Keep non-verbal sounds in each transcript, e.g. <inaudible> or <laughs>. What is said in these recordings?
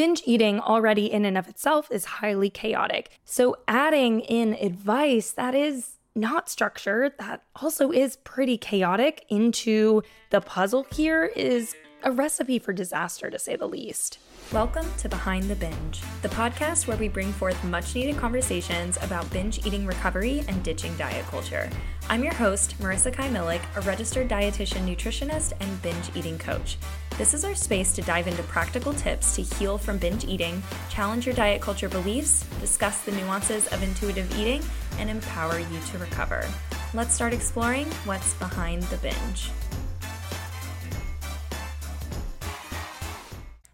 Binge eating already in and of itself is highly chaotic. So adding in advice that is not structured, that also is pretty chaotic into the puzzle here is a recipe for disaster to say the least. Welcome to Behind the Binge, the podcast where we bring forth much needed conversations about binge eating recovery and ditching diet culture. I'm your host, Marissa Kai Miluk, a registered dietitian, nutritionist, and binge eating coach. This is our space to dive into practical tips to heal from binge eating, challenge your diet culture beliefs, discuss the nuances of intuitive eating, and empower you to recover. Let's start exploring what's behind the binge.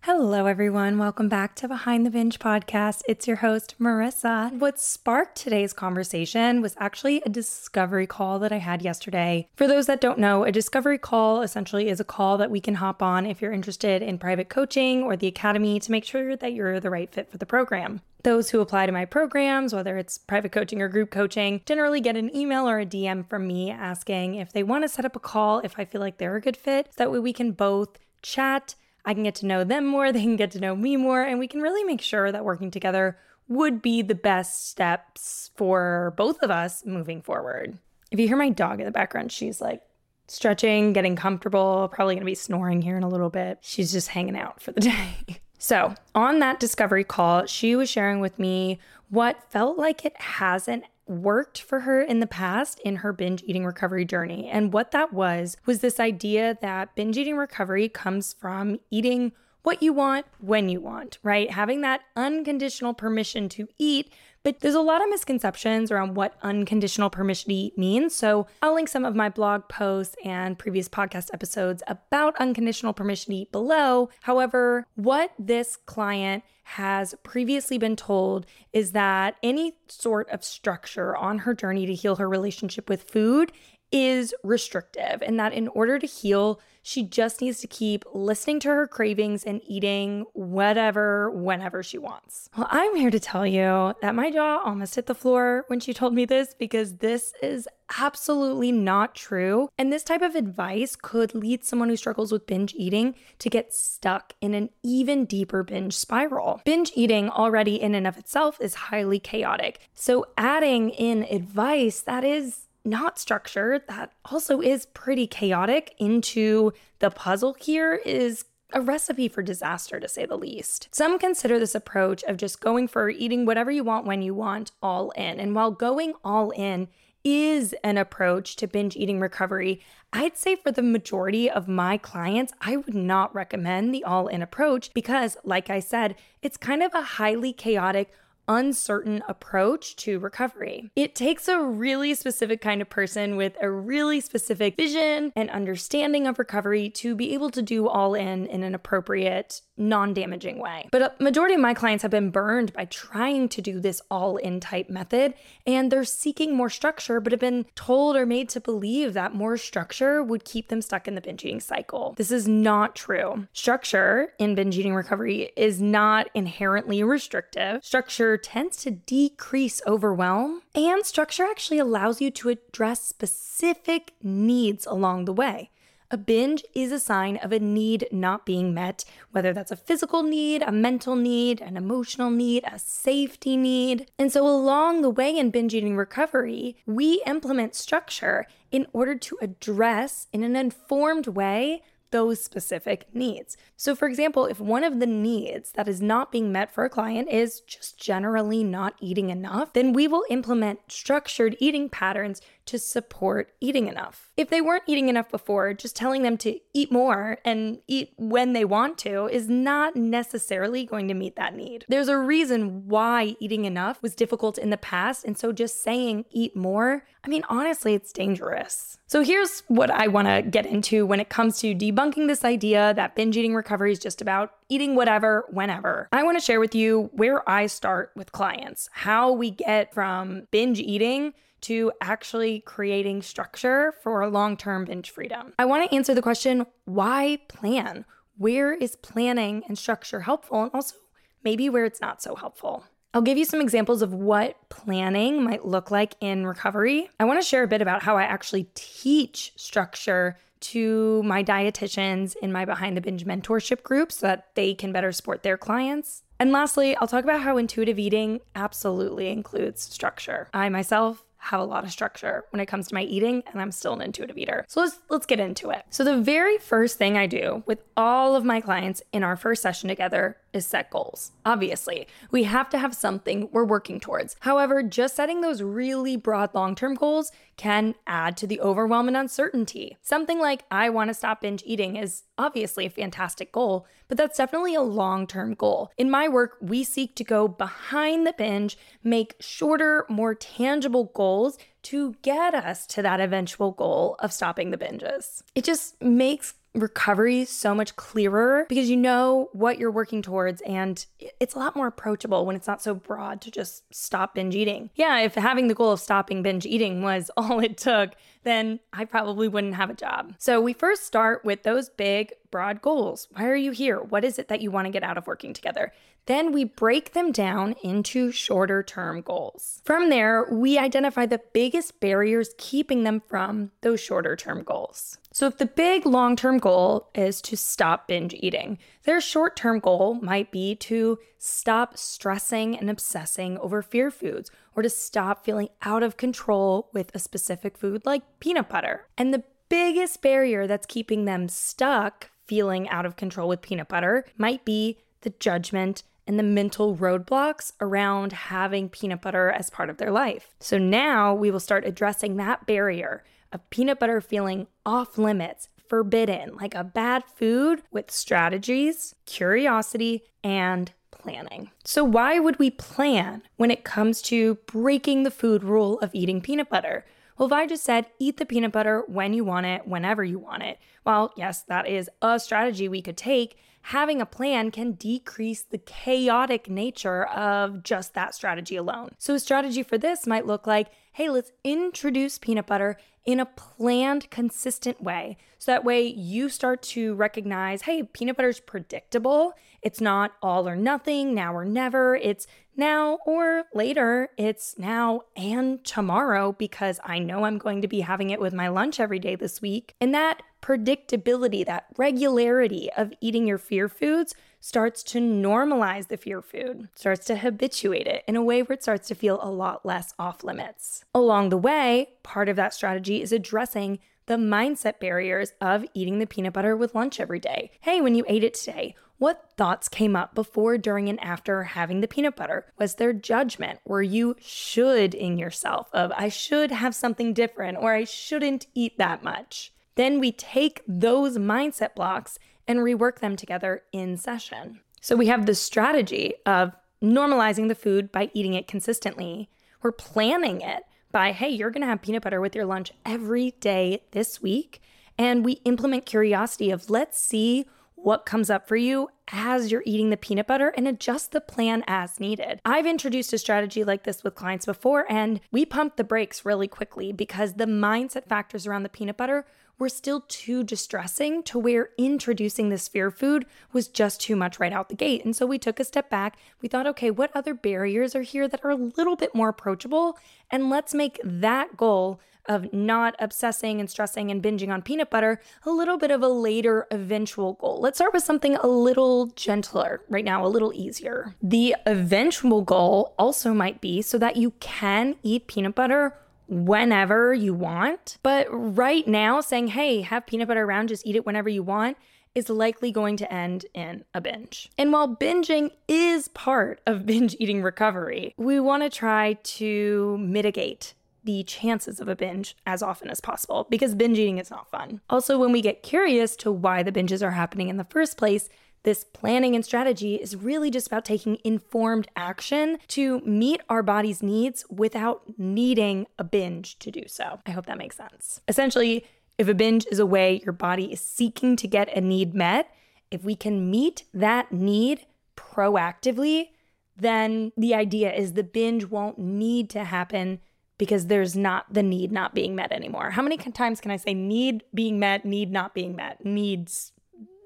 Hello, everyone. Welcome back to Behind the Binge podcast. It's your host, Marissa. What sparked today's conversation was actually a discovery call that I had yesterday. For those that don't know, a discovery call essentially is a call that we can hop on if you're interested in private coaching or the academy to make sure that you're the right fit for the program. Those who apply to my programs, whether it's private coaching or group coaching, generally get an email or a DM from me asking if they want to set up a call if I feel like they're a good fit. So that way we can both chat I can get to know them more, <laughs> they can get to know me more, and we can really make sure that working together would be the best steps for both of us moving forward. If you hear my dog in the background, she's like stretching, getting comfortable, probably gonna be snoring here in a little bit. She's just hanging out for the <laughs> day. So, on that discovery call, she was sharing with me what felt like it hasn't worked for her in the past in her binge eating recovery journey. And what that was, was this idea that binge eating recovery comes from eating what you want when you want, right? Having that unconditional permission to eat but there's a lot of misconceptions around what unconditional permission eat means. So I'll link some of my blog posts and previous podcast episodes about unconditional permission eat below. However, what this client has previously been told is that any sort of structure on her journey to heal her relationship with food is restrictive, and that in order to heal, she just needs to keep listening to her cravings and eating whatever, whenever she wants. Well, I'm here to tell you that my jaw almost hit the floor when she told me this because this is absolutely not true. And this type of advice could lead someone who struggles with binge eating to get stuck in an even deeper binge spiral. Binge eating, already in and of itself, is highly chaotic. So, adding in advice that is not structured, that also is pretty chaotic, into the puzzle here is a recipe for disaster, to say the least. Some consider this approach of just going for eating whatever you want when you want all in. And while going all in is an approach to binge eating recovery, I'd say for the majority of my clients, I would not recommend the all in approach because, like I said, it's kind of a highly chaotic, uncertain approach to recovery. It takes a really specific kind of person with a really specific vision and understanding of recovery to be able to do all in in an appropriate, non damaging way. But a majority of my clients have been burned by trying to do this all in type method, and they're seeking more structure, but have been told or made to believe that more structure would keep them stuck in the binge eating cycle. This is not true. Structure in binge eating recovery is not inherently restrictive. Structure tends to decrease overwhelm, and structure actually allows you to address specific needs along the way. A binge is a sign of a need not being met, whether that's a physical need, a mental need, an emotional need, a safety need. And so, along the way in binge eating recovery, we implement structure in order to address in an informed way those specific needs. So, for example, if one of the needs that is not being met for a client is just generally not eating enough, then we will implement structured eating patterns to support eating enough. If they weren't eating enough before, just telling them to eat more and eat when they want to is not necessarily going to meet that need. There's a reason why eating enough was difficult in the past, and so just saying eat more, I mean, honestly, it's dangerous. So here's what I want to get into when it comes to debunking this idea that binge eating recovery is just about eating whatever, whenever. I want to share with you where I start with clients, how we get from binge eating to actually creating structure for long term binge freedom. I want to answer the question why plan? Where is planning and structure helpful? And also, maybe where it's not so helpful. I'll give you some examples of what planning might look like in recovery. I want to share a bit about how I actually teach structure to my dietitians in my Behind the Binge mentorship group so that they can better support their clients. And lastly, I'll talk about how intuitive eating absolutely includes structure. I myself have a lot of structure when it comes to my eating and I'm still an intuitive eater. So let's let's get into it. So the very first thing I do with all of my clients in our first session together is set goals. Obviously, we have to have something we're working towards. However, just setting those really broad long-term goals can add to the overwhelm and uncertainty. Something like I want to stop binge eating is obviously a fantastic goal, but that's definitely a long-term goal. In my work, we seek to go behind the binge, make shorter, more tangible goals to get us to that eventual goal of stopping the binges. It just makes recovery so much clearer because you know what you're working towards and it's a lot more approachable when it's not so broad to just stop binge eating. Yeah, if having the goal of stopping binge eating was <laughs> all it took, then I probably wouldn't have a job. So we first start with those big, broad goals. Why are you here? What is it that you want to get out of working together? Then we break them down into shorter term goals. From there, we identify the biggest barriers keeping them from those shorter term goals. So, if the big long term goal is to stop binge eating, their short term goal might be to stop stressing and obsessing over fear foods or to stop feeling out of control with a specific food like peanut butter. And the biggest barrier that's keeping them stuck feeling out of control with peanut butter might be the judgment and the mental roadblocks around having peanut butter as part of their life. So now we will start addressing that barrier of peanut butter feeling off limits, forbidden, like a bad food with strategies, curiosity, and planning. So, why would we plan when it comes to breaking the food rule of eating peanut butter? Well, if I just said eat the peanut butter when you want it, whenever you want it, well, yes, that is a strategy we could take having a plan can decrease the chaotic nature of just that strategy alone. So, a strategy for this might look like hey, let's introduce peanut butter in a planned, consistent way. So that way you start to recognize hey, peanut butter is predictable. It's not all or nothing, now or never. It's now or later. It's now and tomorrow because I know I'm going to be having it with my lunch every day this week. And that predictability, that regularity of eating your fear foods starts to normalize the fear food, starts to habituate it in a way where it starts to feel a lot less off limits. Along the way, part of that strategy is addressing the mindset barriers of eating the peanut butter with lunch every day. Hey, when you ate it today, what thoughts came up before, during, and after having the peanut butter? Was there judgment? Were you should in yourself of I should have something different or I shouldn't eat that much? Then we take those mindset blocks and rework them together in session. So we have the strategy of normalizing the food by eating it consistently. We're planning it by, hey, you're gonna have peanut butter with your lunch every day this week. And we implement curiosity of let's see what comes up for you as you're eating the peanut butter and adjust the plan as needed. I've introduced a strategy like this with clients before, and we pumped the brakes really quickly because the mindset factors around the peanut butter were still too distressing to where introducing this fear food was just too much right out the gate. And so we took a step back. We thought, okay, what other barriers are here that are a little bit more approachable? And let's make that goal of not obsessing and stressing and binging on peanut butter a little bit of a later eventual goal. Let's start with something a little gentler right now, a little easier. The eventual goal also might be so that you can eat peanut butter whenever you want. But right now, saying, hey, have peanut butter around, just eat it whenever you want, is likely going to end in a binge. And while binging is part of <laughs> binge eating recovery, we want to try to mitigate the chances of a binge as often as possible because binge eating is not fun. Also, when we get curious to why the binges are happening in the first place, this planning and strategy is really just about taking informed action to meet our body's needs without needing a binge to do so. I hope that makes sense. Essentially, if a binge is a way your body is seeking to get a need met, if we can meet that need proactively, then the idea is the binge won't need to happen because there's not the need not being met anymore. How many times can I say need being met, need not being met, needs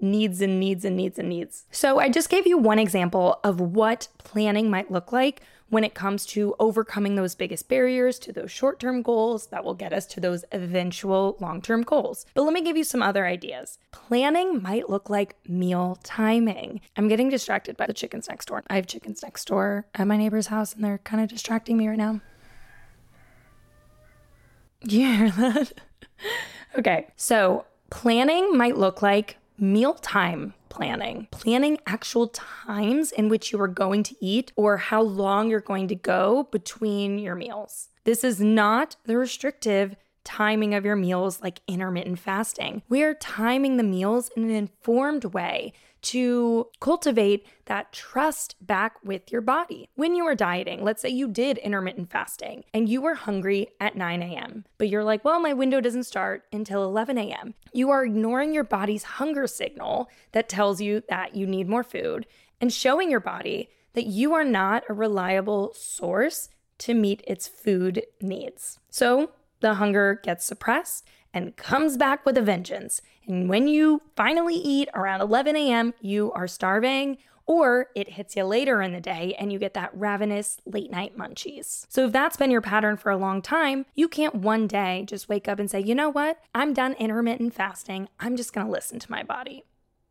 needs and needs and needs and needs. So I just gave you one example of what planning might look like when it comes to overcoming those biggest barriers to those short term goals that will get us to those eventual long term goals. But let me give you some other ideas. Planning might look like meal timing. I'm getting distracted by the chickens next door. I have chickens next door at my neighbor's house and they're kind of distracting me right now. You hear that? <laughs> okay, so planning might look like mealtime planning, planning actual times in which you are going to eat or how long you're going to go between your meals. This is not the restrictive timing of your meals like intermittent fasting. We are timing the meals in an informed way to cultivate that trust back with your body. When you are dieting, let's say you did intermittent fasting and you were hungry at 9 a.m., but you're like, well, my window doesn't start until 11 a.m. You are ignoring your body's hunger signal that tells you that you need more food and showing your body that you are not a reliable source to meet its food needs. So the hunger gets suppressed and comes back with a vengeance. And when you finally eat around 11 a.m., you are starving, or it hits you later in the day and you get that ravenous late night munchies. So, if that's been your pattern for a long time, you can't one day just wake up and say, you know what, I'm done intermittent fasting. I'm just gonna listen to my body.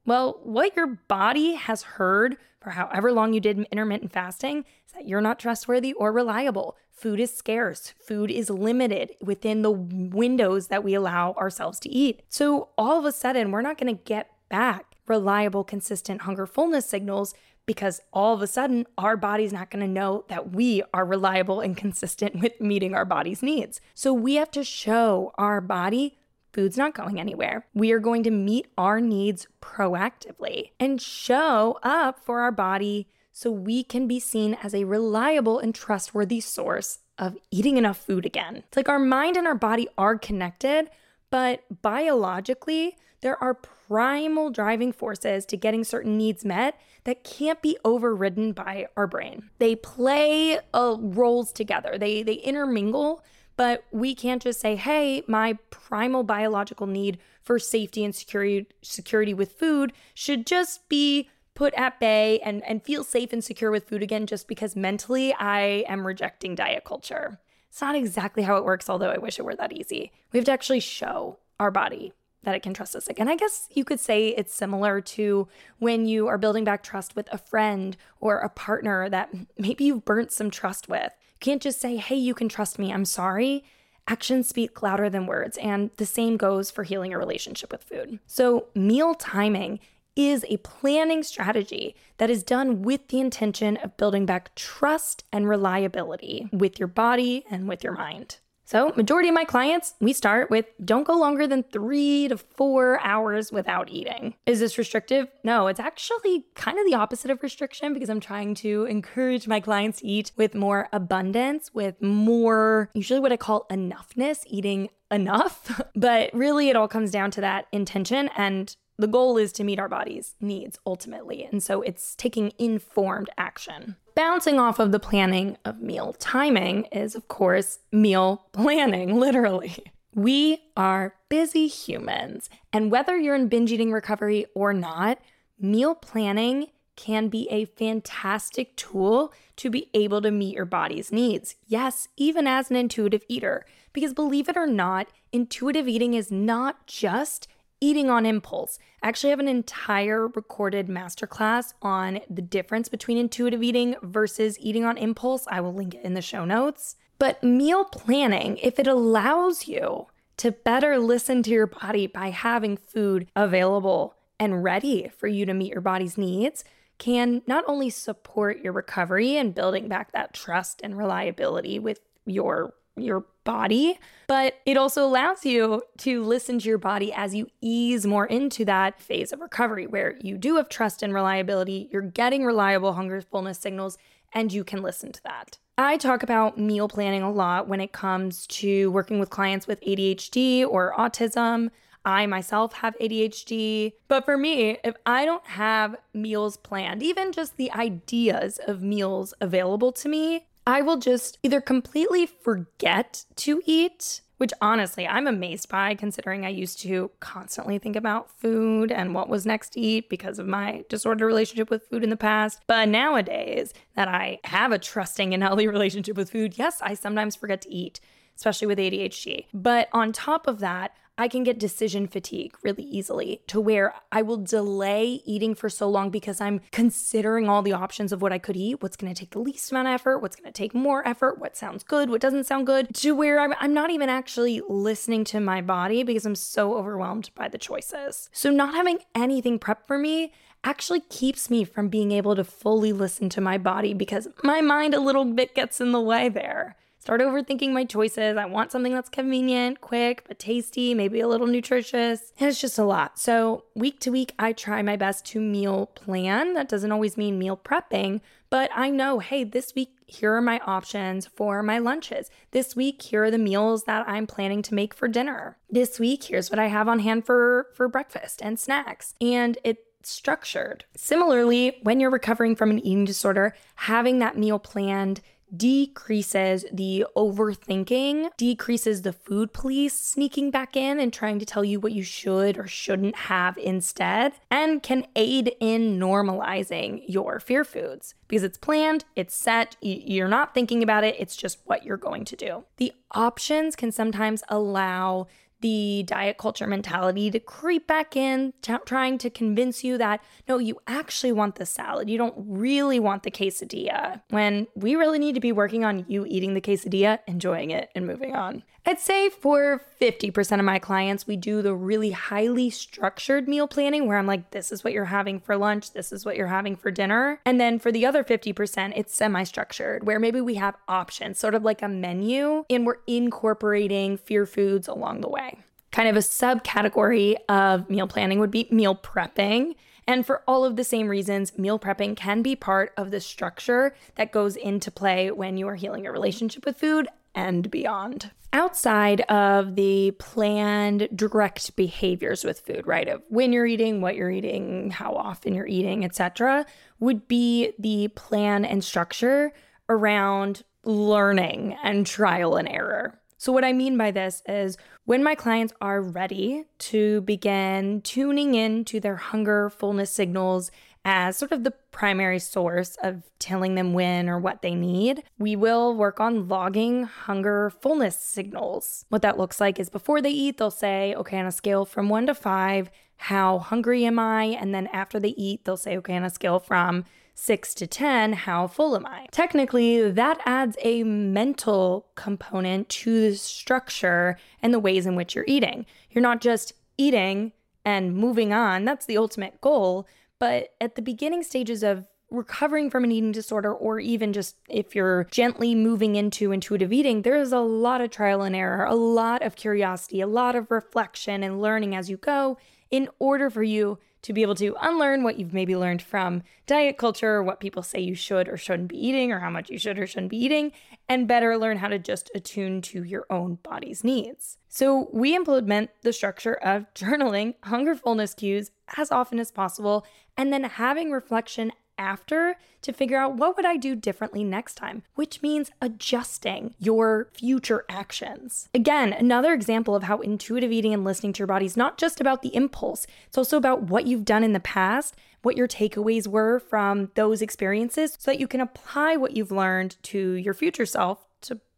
Well, what your body has heard for however long you did intermittent fasting is that you're not trustworthy or reliable. Food is scarce, food is limited within the windows that we allow ourselves to eat. So, all of a sudden, we're not going to get back reliable, consistent hunger fullness signals because all of a sudden our body's not going to know that we are reliable and consistent with meeting our body's needs. So we have to show our body food's not going anywhere. We are going to meet our needs proactively and show up for our body so we can be seen as a reliable and trustworthy source of eating enough food again. It's like our mind and our body are connected, but biologically, there are primal driving forces to getting certain needs met that can't be overridden by our brain. They play uh, roles together, they, they intermingle but we can't just say, hey, my primal biological need for safety and security, security with food should just be put at bay and, and feel safe and secure with food again just because mentally I am rejecting diet culture. It's not exactly how it works, although I wish it were that easy. We have to actually show our body that it can trust us again. I guess you could say it's similar to when you are building back trust with a friend or a partner that maybe you've burnt some trust with can't just say, hey, you can trust me, I'm sorry. Actions speak louder than words, and the same goes for healing a relationship with food. So, meal timing is a planning strategy that is done with the intention of building back trust and reliability with your body and with your mind. So, majority of my clients, we start with don't go longer than three to four hours without eating. Is this restrictive? No, it's actually kind of the opposite of restriction because I'm trying to encourage my clients to eat with more abundance, with more, usually what I call enoughness, eating enough. <laughs> but really, it all comes down to that intention and the goal is to meet our body's needs ultimately. And so it's taking informed action. Bouncing off of the planning of meal timing is, of course, meal <laughs> planning, literally. We are busy humans, and whether you're in binge eating recovery or not, meal planning can be a fantastic tool to be able to meet your body's needs. Yes, even as an intuitive eater, because believe it or not, intuitive eating is not just eating on impulse. I actually have an entire recorded masterclass on the difference between intuitive eating versus eating on impulse. I will link it in the show notes. But meal planning, if it allows you to better listen to your body by having food available and ready for you to meet your body's needs, can not only support your recovery and building back that trust and reliability with your your body, but it also allows you to listen to your body as you ease more into that phase of recovery where you do have trust and reliability, you're getting reliable hunger fullness signals, and you can listen to that. I talk about meal planning a lot when it comes to working with clients with ADHD or autism. I myself have ADHD. But for me, if I don't have meals planned, even just the ideas of meals available to me, I will just either completely forget to eat which honestly I'm amazed by considering I used to constantly think about food and what was next to eat because of my disordered relationship with food in the past. But nowadays that I have a trusting and healthy <laughs> relationship with food, yes, I sometimes forget to eat especially with ADHD. But on top of that, I can get decision fatigue really easily to where I will delay eating for so long because I'm considering all the options of what I could eat, what's going to take the least amount of effort, what's going to take more effort, what sounds good, what doesn't sound good, to where I'm, I'm not even actually listening to my body because I'm so overwhelmed by the choices. So, not having anything prepped for me actually keeps me from being able to fully listen to my body because my mind a little bit gets in the way there start overthinking my choices. I want something that's convenient, quick, but tasty, maybe a little nutritious. And it's just a lot. So, week to week, I try my best to meal plan. That doesn't always mean meal prepping, but I know, hey, this week, here are my options for my lunches. This week, here are the meals that I'm planning to make for dinner. This week, here's what I have on hand for for breakfast and snacks. And it structured. Similarly, when you're recovering from an eating disorder, having that meal planned decreases the overthinking, decreases the food police sneaking back in and trying to tell you what you should or shouldn't have instead, and can aid in normalizing your fear foods because it's planned, it's set, you're not thinking about it, it's just what you're going to do. The options can sometimes allow the diet culture mentality to creep back in, t- trying to convince you that no, you actually want the salad. You don't really want the quesadilla. When we really need to be working on you eating the quesadilla, enjoying it, and moving on. I'd say for 50% of my clients, we do the really highly structured meal planning where I'm like, this is what you're having for lunch, this is what you're having for dinner. And then for the other 50%, it's semi structured where maybe we have options, sort of like a menu, and we're incorporating fear foods along the way. Kind of a subcategory of meal planning would be meal prepping. And for all of the same reasons, meal prepping can be part of the structure that goes into play when you are healing your relationship with food and beyond. Outside of the planned direct behaviors with food, right? Of when you're eating, what you're eating, how often you're eating, etc., would be the plan and structure around learning and trial and error. So, what I mean by this is when my clients are ready to begin tuning in to their hunger, fullness signals as sort of the primary source of telling them when or what they need, we will work on logging hunger fullness signals. What that looks like is before they eat, they'll say, okay, on a scale from one to five, how hungry am I? And then after they eat, they'll say, okay, on a scale from six to 10, how full am I? Technically, that adds a mental component to the structure and the ways in which you're eating. You're not just eating and moving on, that's the ultimate goal. But at the beginning stages of recovering from an eating disorder, or even just if you're gently moving into intuitive eating, there's a lot of trial and error, a lot of curiosity, a lot of reflection and learning as you go in order for you to be able to unlearn what you've maybe learned from diet culture, or what people say you should or shouldn't be eating, or how much you should or shouldn't be eating, and better learn how to just attune to your own body's needs. So, we implement the structure of <laughs> journaling hunger fullness cues as often as possible, and then having reflection after to figure out what would I do differently next time, which means adjusting your future actions. Again, another example of how intuitive eating and listening to your body is not just about the impulse, it's also about what you've done in the past, what your takeaways were from those experiences so that you can apply what you've learned to your future self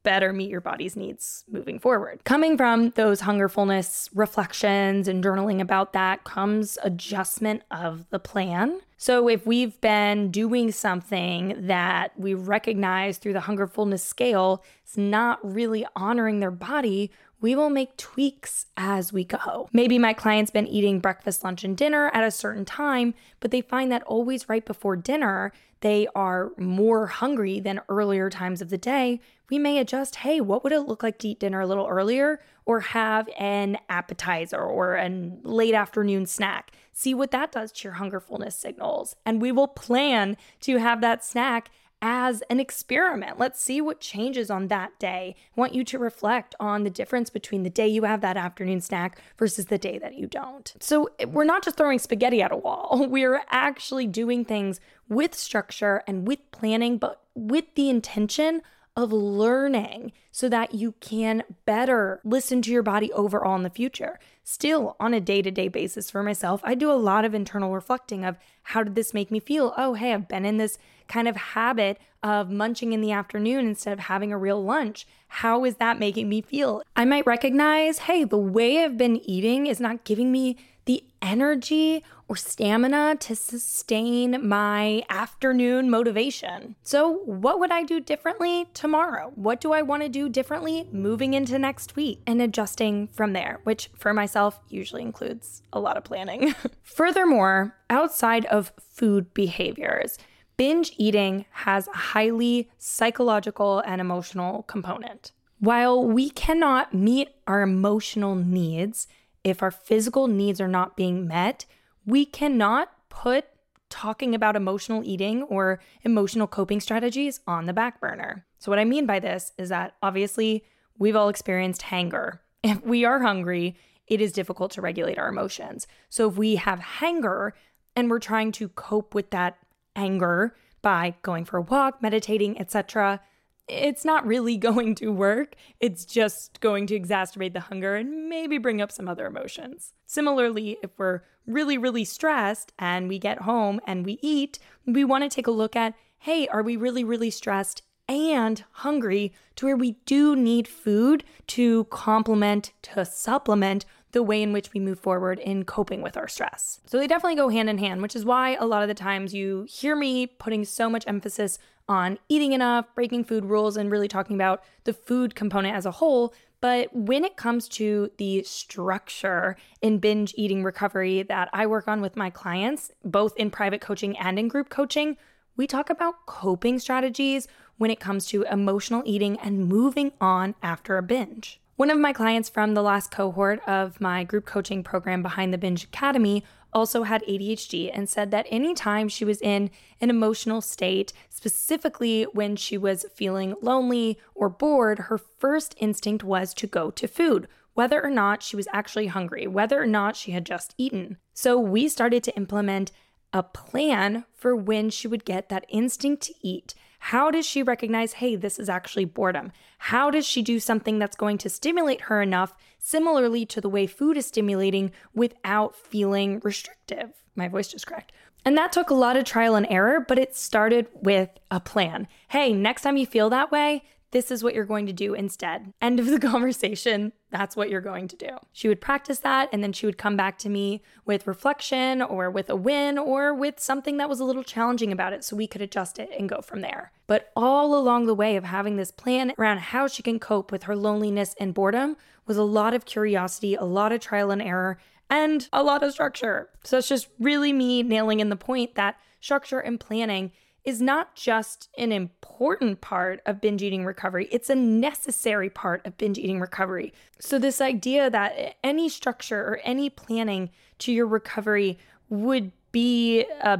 better meet your body's needs moving forward. Coming from those hungerfulness reflections and journaling about that comes adjustment of the plan. So if we've been doing something that we recognize through the hungerfulness scale it's not really honoring their body, we will make tweaks as we go. Maybe my client's been eating breakfast, lunch, and dinner at a certain time, but they find that always right before dinner, they are more hungry than earlier times of the day. We may adjust hey, what would it look like to eat dinner a little earlier or have an appetizer or a late afternoon snack? See what that does to your hungerfulness signals. And we will plan to have that snack as an experiment. Let's see what changes on that day. I want you to reflect on the difference between the day you have that afternoon snack versus the day that you don't. So we're not just throwing spaghetti at a wall, <laughs> we're actually doing things with structure and with planning, but with the intention of learning so that you can better listen to your body overall in the future. Still, on a day to day basis for myself, I do a lot of internal reflecting of how did this make me feel? Oh, hey, I've been in this kind of habit of munching in the afternoon instead of having a real lunch. How is that making me feel? I might recognize, hey, the way I've been eating is not giving me the energy or stamina to sustain my afternoon motivation. So, what would I do differently tomorrow? What do I want to do differently moving into next week and adjusting from there, which for myself usually includes a lot of planning. <laughs> Furthermore, outside of food behaviors, binge eating has a highly psychological and emotional component. While we cannot meet our emotional needs if our physical needs are not being met, we cannot put talking about emotional eating or emotional coping strategies on the back burner. So, what I mean by this is that obviously we've all experienced hunger. <laughs> If we are hungry, it is difficult to regulate our emotions. So, if we have hunger and we're trying to cope with that anger by going for a walk, meditating, etc., it's not really <laughs> going to work. It's just going to exacerbate the hunger and maybe bring up some other emotions. Similarly, if we're really, really stressed and we get home and we eat, we want to take a look at hey, are we really, really stressed and hungry to where we do need food to complement, to supplement the way in which we move forward in coping with our stress. So they definitely go hand in hand, which is why a lot of the times you hear me putting so much emphasis on eating enough, breaking food rules, and really talking about the food component as a whole. But when it comes to the structure in binge eating recovery that I work on with my clients, both in private coaching and in group coaching, we talk about coping strategies when it comes to emotional eating and moving on after a binge. One of my clients from the last cohort of my group coaching program behind the Binge Academy also had ADHD and said that anytime she was in an emotional state, specifically when she was feeling lonely or bored, her first instinct was to go to food, whether or not she was actually hungry, whether or not she had just eaten. So we started to implement a plan for when she would get that instinct to eat how does she recognize, hey, this is actually boredom? How does she do something that's going to stimulate her enough, similarly to the way food is stimulating, without feeling restrictive? My voice just cracked. And that took a lot of trial and error, but it started with a plan. Hey, next time you feel that way, this is what you're going to do instead. End of the <laughs> conversation. That's what you're going to do. She would practice that and then she would come back to me with reflection or with a win or with something that was a little challenging about it so we could adjust it and go from there. But all along the way of having this plan around how she can cope with her loneliness and boredom was a lot of curiosity, a lot of trial and error, and a lot of structure. So it's just really me nailing in the point that structure and planning is not just an important part of binge eating recovery, it's a necessary part of binge eating recovery. So, this idea that any structure or any planning to your recovery would be a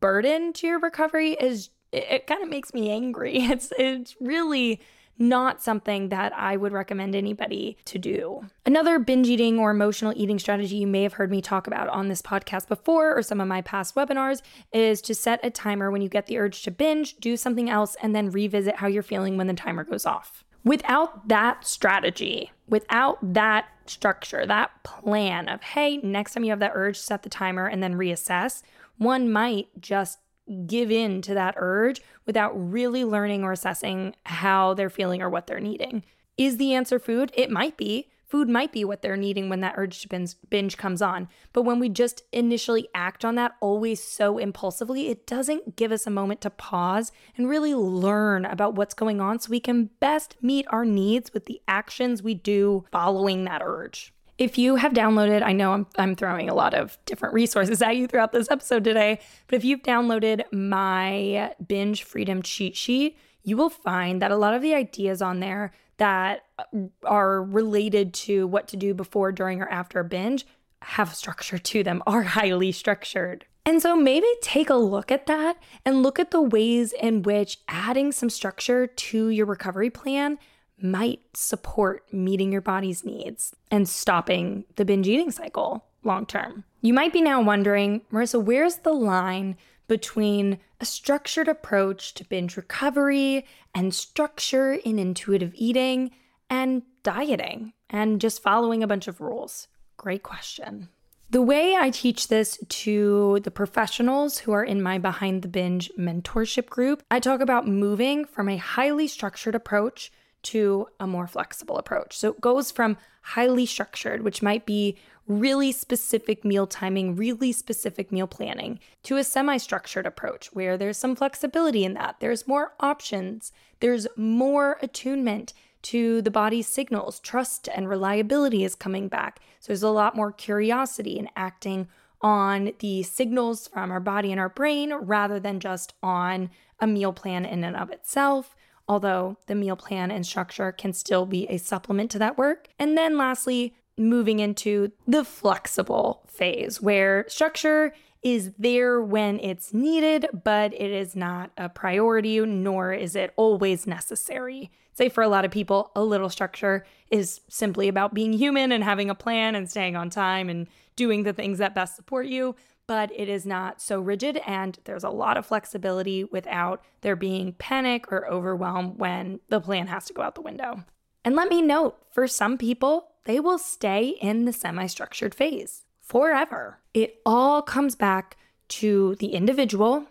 burden to your recovery is it, kind of makes me angry. <laughs> It's it's really not something that I would recommend anybody to do. Another binge eating or emotional eating strategy you may have heard me talk about on this podcast before or some of my past webinars is to set a timer when you get the urge to binge, do something else, and then revisit how you're feeling when the timer goes off. Without that strategy, without that structure, that plan of, hey, next time you have that urge, set the timer and then reassess, one might just give in to that urge without really learning or assessing how they're feeling or what they're needing. Is the answer food? It might be. Food might be what they're needing when that urge to binge, binge comes on. But when we just initially act on that always so impulsively, it doesn't give us a moment to pause and really learn about what's going on so we can best meet our needs with the actions we do following that urge. If you have downloaded, I know I'm, I'm throwing a lot of different resources at you throughout this episode today, but if you've downloaded my binge freedom cheat sheet, you will find that a lot of the ideas on there that are related to what to do before, during, or after a binge have structure to them, are highly structured. And so maybe take a look at that and look at the ways in which adding some structure to your recovery plan might support meeting your body's needs and stopping the binge eating cycle long term. You might be now wondering, Marissa, where's the line between a structured approach to binge recovery and structure in intuitive eating and dieting and just following a bunch of rules? Great question. The way I teach this to the professionals who are in my Behind the Binge mentorship group, I talk about moving from a highly structured approach to a more flexible approach. So it goes from highly structured, which might be really specific meal timing, really specific meal planning, to a semi structured approach where there's some flexibility in that. There's more options, there's more attunement to the body's signals. Trust and reliability is coming back. So there's a lot more curiosity in acting on the signals from our body and our brain rather than just on a meal plan in and of itself. Although the meal plan and structure can still be a supplement to that work. And then lastly, moving into the flexible phase where structure is there when it's needed, but it is not a priority, nor is it always necessary. Say for a lot of people, a little structure is simply about being human and having a plan and staying on time and doing the things that best support you, but it is not so rigid and there's a lot of flexibility without there being panic or overwhelm when the plan has to go out the window. And let me note for some people, they will stay in the semi structured phase forever. It all comes back to the individual,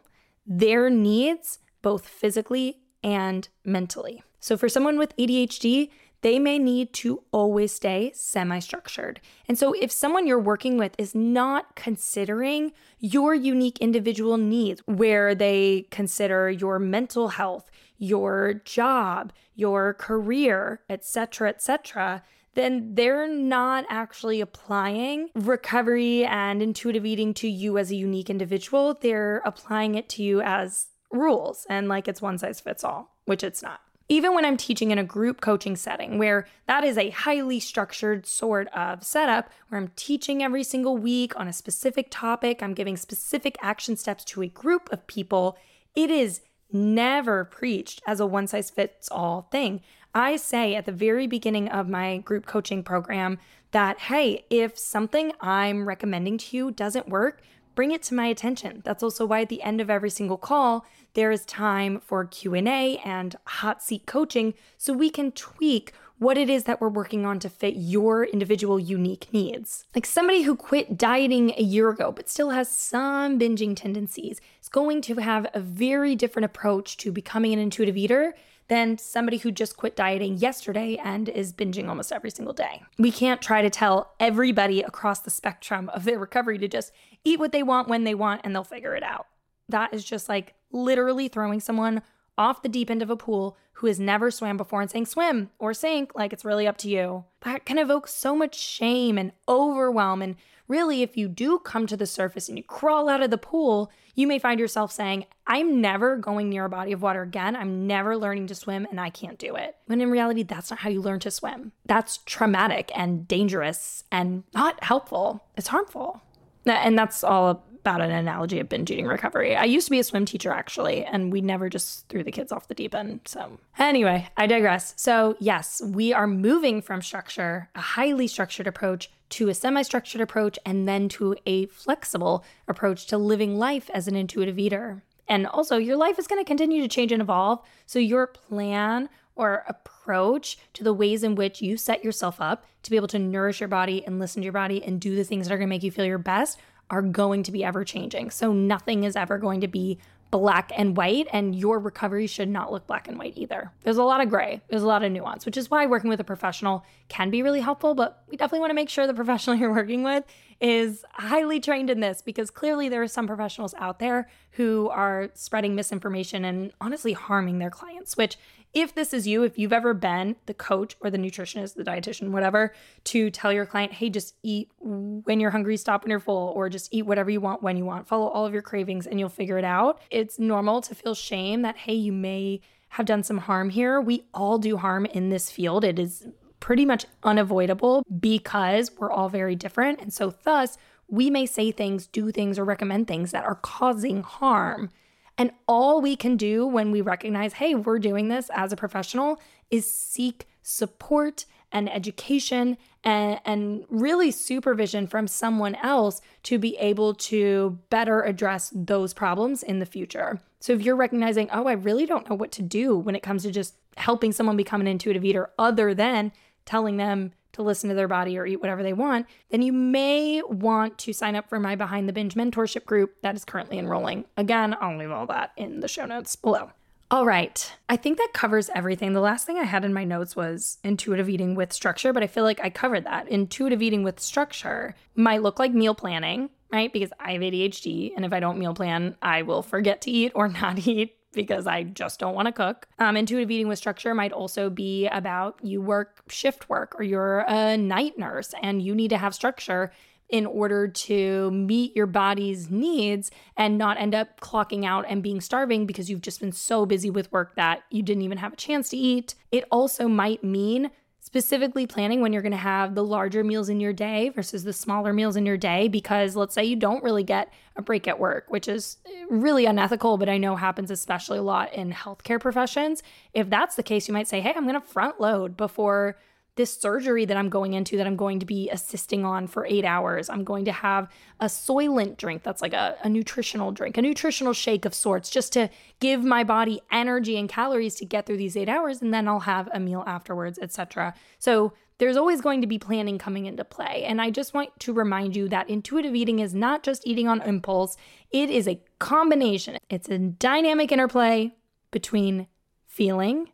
their needs, both physically and mentally. So, for someone with ADHD, they may need to always stay semi structured. And so, if someone you're working with is not considering your unique individual needs, where they consider your mental health, your job, your career, etc., etc., then they're not actually applying recovery and intuitive eating to you as a unique individual. They're applying it to you as rules and like it's one size fits all, which it's not. Even when I'm teaching in a group coaching setting where that is a highly structured sort of setup where I'm teaching every single week on a specific topic, I'm giving specific action steps to a group of people, it is never preached as a one size fits all thing. I say at the very beginning of my group coaching program that, hey, if something I'm recommending to you doesn't work, bring it to my attention. That's also why at the end of every single call, there is time for Q&A and hot seat coaching so we can tweak what it is that we're working on to fit your individual unique needs. Like somebody who quit dieting a year ago but still has some binging tendencies is going to have a very different approach to becoming an intuitive eater than somebody who just quit dieting yesterday and is binging almost every single day. We can't try to tell everybody across the spectrum of their recovery to just eat what they want when they want and they'll figure it out. That is just like literally throwing someone off the deep end of a pool who has never swam before and saying swim or sink, like it's really up to you. That can evoke so much shame and overwhelm and really, if you do come to the surface and you crawl out of the pool, you may find yourself saying, I'm never going near a body of water again. I'm never learning to swim and I can't do it. When in reality, that's not how you learn to swim. That's traumatic and dangerous and not helpful. It's harmful. And that's all about an analogy of binge eating recovery. I used to be a swim teacher actually, and we never just threw the kids off the deep end. So, anyway, I digress. So, yes, we are moving from structure, a highly structured approach, to a semi structured approach, and then to a flexible approach to living life as an intuitive eater. And also, your life is going to continue to change and evolve. So, your plan or approach to the ways in which you set yourself up to be able to nourish your body and listen to your body and do the things that are going to make you feel your best are going to be ever changing. So nothing is ever going to be black and white, and your recovery should not look black and white either. There's a lot of gray, there's a lot of nuance, which is why working with a professional can be really helpful. But we definitely want to make sure the <laughs> professional you're working with is highly trained in this because clearly there are some professionals out there who are spreading misinformation and honestly harming their clients, which if this is you, if you've ever been the coach or the nutritionist, the dietitian, whatever, to tell your client, hey, just eat when you're hungry, stop when you're full, or just eat whatever you want when you want, follow all of your cravings and you'll figure it out. It's normal to feel shame that, hey, you may have done some harm here. We all do harm in this field. It is pretty much unavoidable because we're all very different. And so, thus, we may say things, do things, or recommend things that are causing harm. And all we can do when we recognize, hey, we're doing this as a professional is seek support and education and, and really supervision from someone else to be able to better address those problems in the future. So if you're recognizing, oh, I really don't know what to do when it comes to just helping someone become an intuitive eater other than telling them to listen to their body or eat whatever they want, then you may want to sign up for my Behind the Binge mentorship group that is currently enrolling. Again, I'll leave all that in the show notes below. All right. I think that covers everything. The last thing I had in my notes was intuitive eating with structure, but I feel like I covered that. Intuitive eating with structure might look like meal planning, right? Because I have ADHD, and if I don't meal plan, I will forget to eat or <laughs> not eat because I just don't want to cook. Um, intuitive eating with structure might also be about you work shift work or you're a night nurse and you need to have structure in order to meet your body's needs and not end up clocking out and being starving because you've just been so busy with work that you didn't even have a chance to eat. It also might mean specifically planning when you're going to have the larger meals in your day versus the smaller meals in your day because let's say you don't really get a break at work which is really unethical but i know happens especially a lot in healthcare professions. If that's the case you might say hey i'm going to front load before this surgery that I'm going into that I'm going to be assisting on for eight hours. I'm going to have a Soylent drink that's like a, a, nutritional drink, a nutritional shake of sorts, just to give my body energy and calories to get through these eight hours, and then I'll have a meal afterwards, etc. So there's always going to be planning coming into play. And I just want to remind you that intuitive eating is not just eating on impulse, it is a combination. It's a dynamic interplay between feeling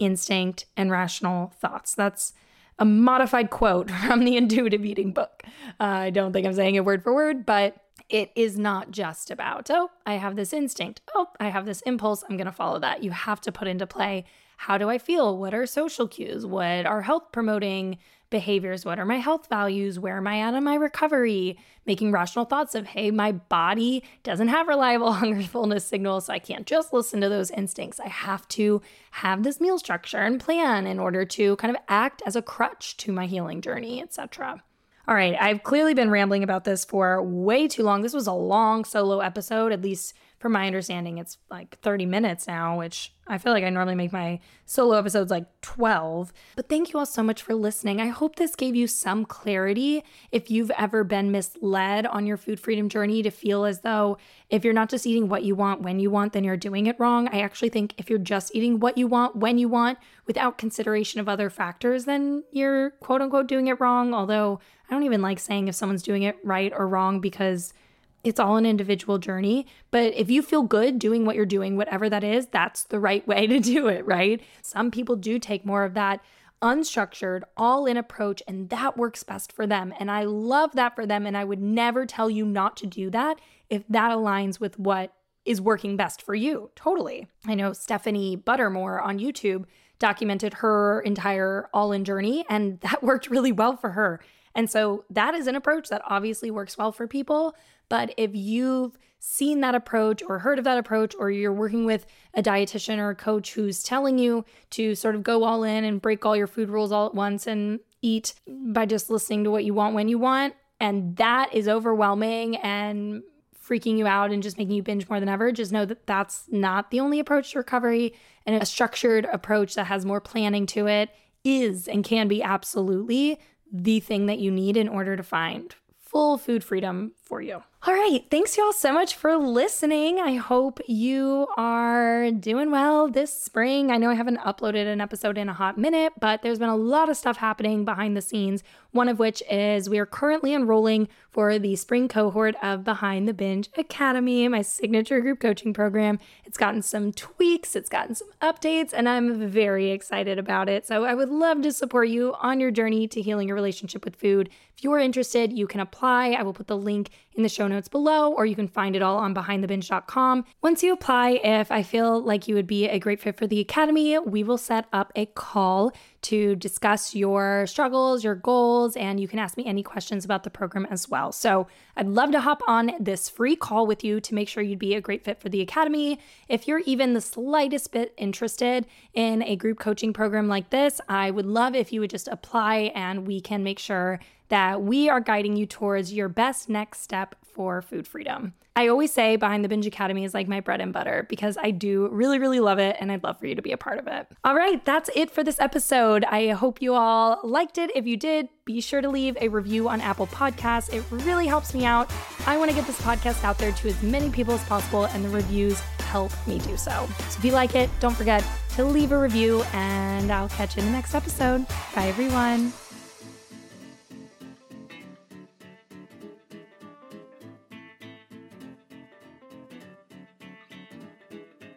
instinct, and rational thoughts. That's a modified quote <laughs> from the intuitive eating book. Uh, I don't think I'm saying it word for word, but it is not just about, oh, I have this instinct. Oh, I have this impulse. I'm going to follow that. You have to put into play how do I feel? What are social cues? What are health promoting behaviors? What are my health values? Where am I at in my recovery? Making rational thoughts of, hey, my body doesn't have reliable <laughs> hunger fullness signals, so I can't just listen to those instincts. I have to have this meal structure and plan in order to kind of act as a crutch to my healing journey, etc. All right, I've clearly been rambling about this for way too long. This was a long solo episode, at least from my understanding, it's like 30 minutes now, which I feel like I normally make my solo episodes like 12. But thank you all so much for listening. I hope this gave you some clarity if you've ever been misled on your food freedom journey to feel as though if you're not just eating what you want when you want, then you're doing it wrong. I actually think if you're just eating what you want when you want without consideration of other factors, then you're quote unquote doing it wrong. Although I don't even like saying if someone's doing it right or wrong because it's all an individual journey. But if you feel good doing what you're doing, whatever that is, that's the right way <laughs> to do it, right? Some people do take more of that unstructured, all in approach, and that works best for them. And I love that for them. And I would never tell you not to do that if that aligns with what is working best for you. Totally. I know Stephanie Buttermore on YouTube documented her entire all in journey, and <laughs> that worked really well for her. And so that is an approach that obviously works well for people. But if you've seen that approach or heard of that approach, or you're working with a dietitian or a coach who's telling you to sort of go all in and break all your food rules all at once and eat by just listening to what you want when you want, and that is overwhelming and freaking you out and just making you binge more than ever, just know that that's not the only approach to recovery. And a structured approach that has more planning to it is and can be absolutely the thing that you need in order to find full food freedom for you. All right. Thanks, y'all, so much for listening. I hope you are doing well this spring. I know I haven't uploaded an episode in a hot minute, but there's been a lot of stuff happening behind the scenes. One of which is we are currently enrolling for the spring cohort of Behind the Binge Academy, my signature group coaching program. It's gotten some tweaks, it's gotten some updates, and I'm very excited about it. So I would love to support you on your journey to healing your relationship with food. If you're interested, you can apply. I will put the link in the show notes below, or you can find it all on behindthebinge.com. Once you apply, if I feel like you would be a great fit for the Academy, we will set up a call to discuss your struggles, your goals, and you can ask me any questions about the program as well. So I'd love to hop on this free call with you to make sure you'd be a great fit for the Academy. If you're even the slightest bit interested in a group coaching program like this, I would love if you would just apply and we can make sure that we are guiding you towards your best next step for food freedom. I always say Behind the Binge Academy is like my bread and butter because I do really, really love it and I'd love for you to be a part of it. All right, that's it for this episode. I hope you all liked it. If you did, be sure to leave a review on Apple Podcasts. It really helps me out. I want to get this podcast out there to as many people as possible, and the reviews help me do so. So if you like it, don't forget to leave a review, and I'll catch you in the next episode. Bye, everyone.